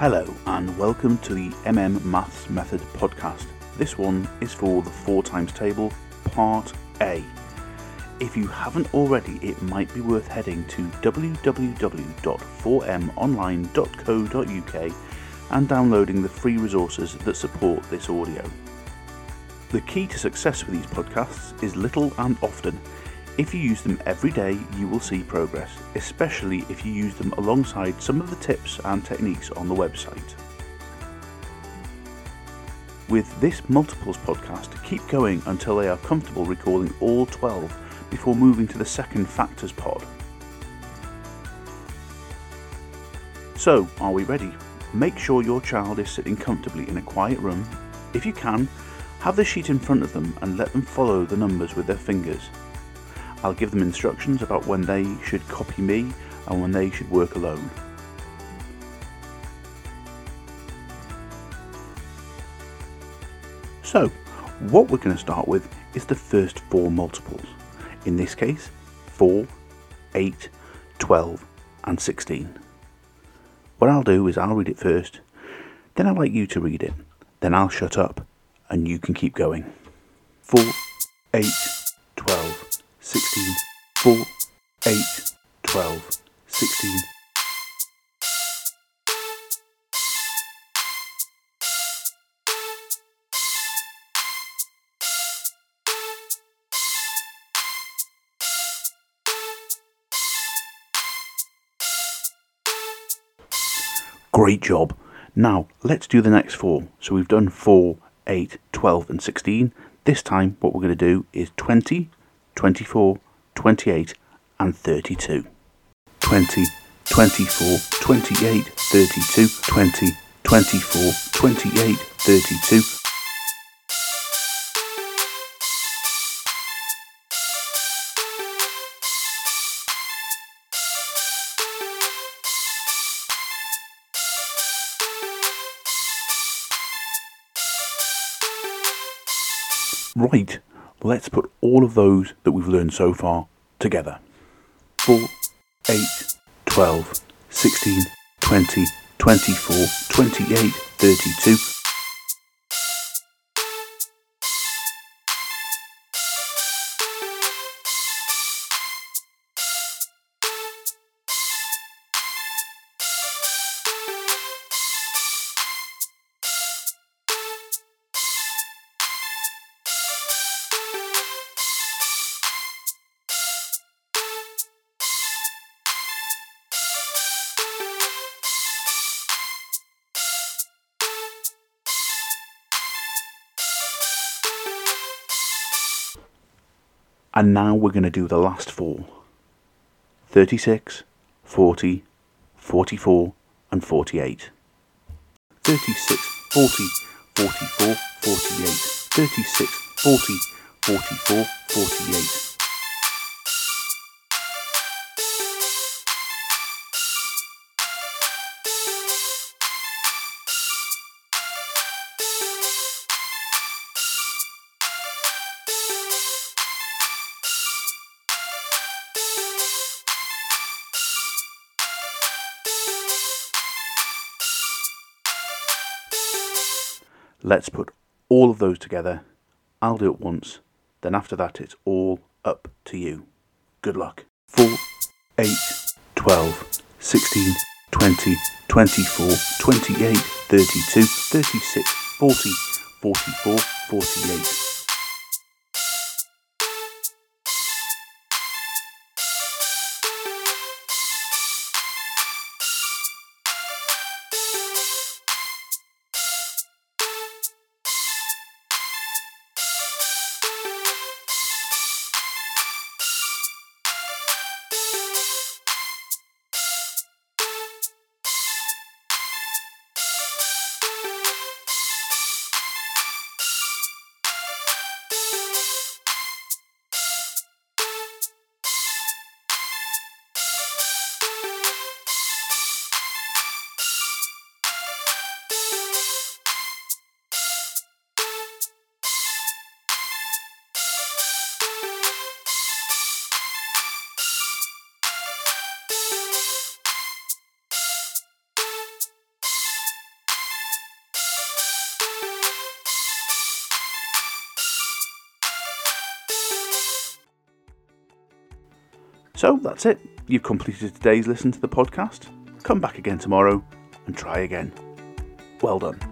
Hello, and welcome to the MM Maths Method podcast. This one is for the 4 times table, part A. If you haven't already, it might be worth heading to www.4monline.co.uk and downloading the free resources that support this audio. The key to success with these podcasts is little and often. If you use them every day, you will see progress, especially if you use them alongside some of the tips and techniques on the website. With this multiples podcast, keep going until they are comfortable recalling all 12 before moving to the second factors pod. So, are we ready? Make sure your child is sitting comfortably in a quiet room. If you can, have the sheet in front of them and let them follow the numbers with their fingers. I'll give them instructions about when they should copy me and when they should work alone. So, what we're going to start with is the first four multiples. In this case, 4, 8, 12 and 16. What I'll do is I'll read it first, then I'd like you to read it, then I'll shut up and you can keep going. 4, 8, 12, 16, 4, 8, 12, 16. Great job. Now, let's do the next four. So we've done 4, 8, 12 and 16. This time what we're going to do is 20, 24, 28 and 32. 20, 24, 28, 32, 20, 24, 28, 32. Right, let's put all of those that we've learned so far together. 4, 8, 12, 16, 20, 24, 28, 32. And now we're going to do the last four 36, 40, 44, and 48. 36, 40, 44, 48. 36, 40, 44, 48. Let's put all of those together. I'll do it once. Then after that, it's all up to you. Good luck. 4, 8, 12, 16, 20, 24, 28, 32, 36, 40, 44, 48. So that's it. You've completed today's listen to the podcast. Come back again tomorrow and try again. Well done.